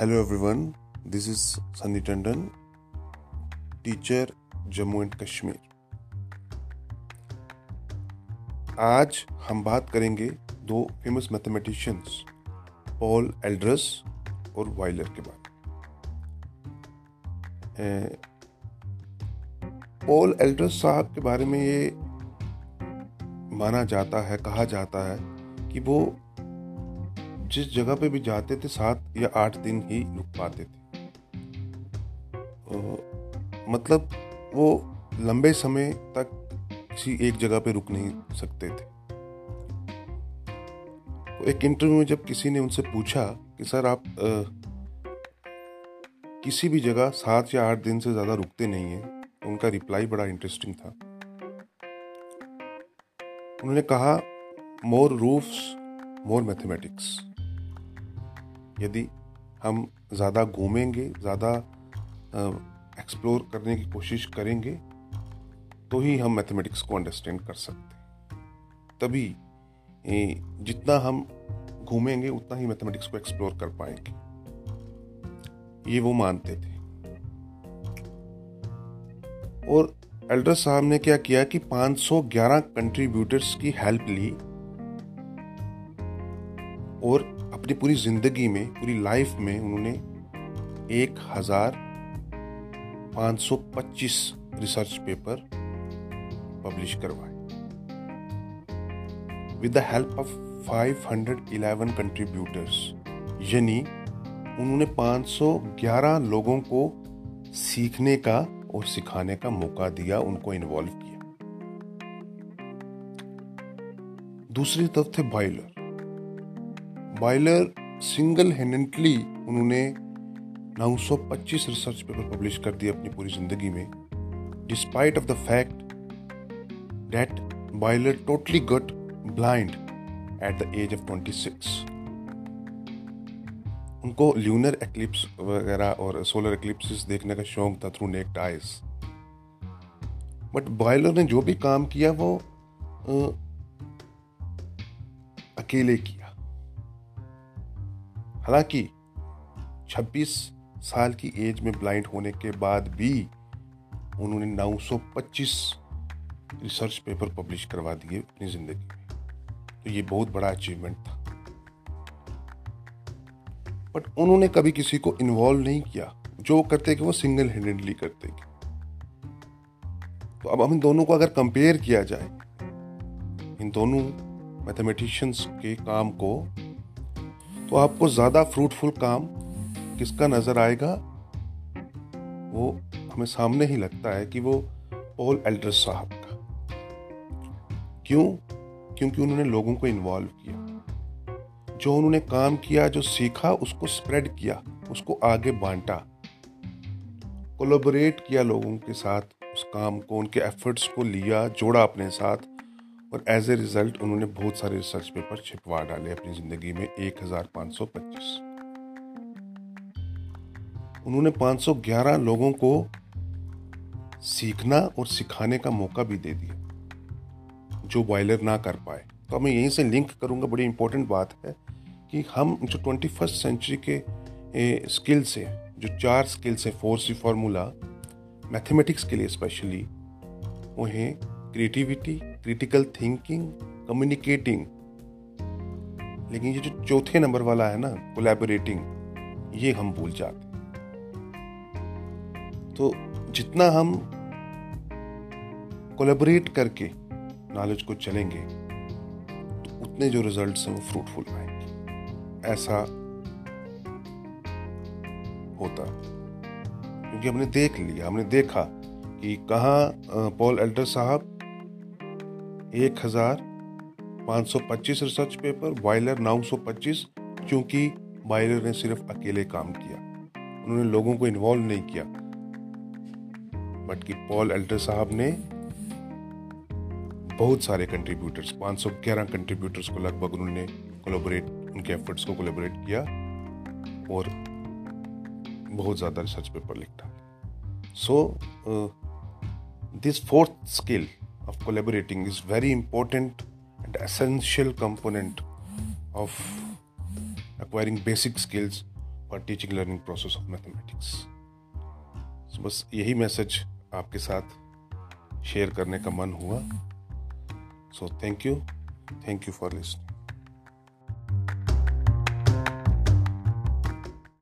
Hello everyone, this is Sunny Tandon, teacher Jammu and Kashmir आज हम बात करेंगे दो फ़ेमस मैथमेटिशियंस पॉल एल्ड्रस और वाइलर के बारे में। पॉल एल्ड्रस साहब के बारे में ये माना जाता है कहा जाता है कि वो जिस जगह पे भी जाते थे सात या आठ दिन ही रुक पाते थे। मतलब वो लंबे समय तक किसी एक जगह पे रुक नहीं सकते थे। तो एक इंटरव्यू में जब किसी ने उनसे पूछा कि सर आप आ, किसी भी जगह सात या आठ दिन से ज़्यादा रुकते नहीं हैं तो उनका रिप्लाई बड़ा इंटरेस्टिंग था। उन्होंने कहा मोर रूफ्स मोर मैथमेटिक्स यदि हम ज़्यादा घूमेंगे, ज़्यादा एक्सप्लोर करने की कोशिश करेंगे तो ही हम मैथमेटिक्स को अंडरस्टैंड कर सकते हैं। तभी जितना हम घूमेंगे, उतना ही मैथमेटिक्स को एक्सप्लोर कर पाएँगे। ये वो मानते थे। और एल्डर साहब ने क्या किया कि 511 कंट्रीब्यूटर्स की हेल्प ली। और अपनी पूरी ज़िंदगी में, पूरी लाइफ में उन्होंने एक हज़ार पाँच सौ पच्चीस रिसर्च पेपर पब्लिश करवाए। With the help of 511 contributors यानी उन्होंने 511 लोगों को सीखने का और सिखाने का मौका दिया, उनको इन्वॉल्व किया। दूसरी तरफ़ थे बॉयलर बॉयलर सिंगल हैंडेडली उन्होंने 925 रिसर्च पेपर पब्लिश कर दिए अपनी पूरी ज़िंदगी में despite of the fact that Euler totally got blind at the age of 26 उनको ल्यूनर एक्लिप्स वगैरह और सोलर एक्लिप्सिस देखने का शौक था through naked eyes but Euler ने जो भी काम किया वो अकेले किया। हालाँकि 26 साल की एज में ब्लाइंड होने के बाद भी उन्होंने 925 रिसर्च पेपर पब्लिश करवा दिए अपनी ज़िंदगी में। तो ये बहुत बड़ा अचीवमेंट था। बट उन्होंने कभी किसी को इन्वॉल्व नहीं किया। जो वो करते कि वो सिंगल हैंडेडली करते कि तो अब हम इन दोनों को अगर कंपेयर किया जाए, इन दोनों मैथमेटिशियंस के काम को तो आपको ज़्यादा फ्रूटफुल काम किसका नज़र आएगा? वो हमें सामने ही लगता है कि वो पॉल एल्ड्रस साहब का। क्यों? क्योंकि उन्होंने लोगों को इन्वॉल्व किया। जो उन्होंने काम किया, जो सीखा, उसको स्प्रेड किया, उसको आगे बांटा। कोलोबरेट किया लोगों के साथ, उस काम को, उनके एफर्ट्स को लिया, जोड़ा अपने साथ। और एज ए रिज़ल्ट उन्होंने बहुत सारे रिसर्च पेपर छिपवा डाले अपनी ज़िंदगी में 1525 उन्होंने 511 लोगों को सीखना और सिखाने का मौका भी दे दिया, जो बॉयलर ना कर पाए। तो मैं यहीं से लिंक करूँगा, बड़ी इंपॉर्टेंट बात है कि हम जो ट्वेंटी फ़र्स्ट सेंचुरी के स्किल्स हैं जो चार स्किल्स हैं फोर सी फार्मूला मैथमेटिक्स के लिए स्पेशली वो हैं क्रिएटिविटी क्रिटिकल थिंकिंग कम्युनिकेटिंग लेकिन ये जो चौथे नंबर वाला है ना कोलैबोरेटिंग ये हम भूल जाते तो जितना हम कोलैबोरेट करके नॉलेज को चलेंगे तो उतने जो रिजल्ट्स हैं वो फ्रूटफुल आएँगे। ऐसा होता क्योंकि हमने देख लिया, हमने देखा कि कहाँ पॉल एल्डर साहब एक हज़ार पाँच सौ पच्चीस रिसर्च पेपर बॉयलर नौ सौ पच्चीस, क्योंकि बॉयलर ने सिर्फ़ अकेले काम किया। उन्होंने लोगों को इन्वॉल्व नहीं किया। बट कि पॉल एल्टर साहब ने बहुत सारे कंट्रीब्यूटर्स 511 कंट्रीब्यूटर्स को लगभग उन्होंने कोलोबरेट उनके एफर्ट्स को कोलोबरेट किया और बहुत ज़्यादा रिसर्च पेपर लिखा। So this fourth skill of collaborating is very important and essential component of acquiring basic skills for teaching learning process of mathematics बस यही मैसेज आपके साथ शेयर करने का मन हुआ so thank you thank you for listening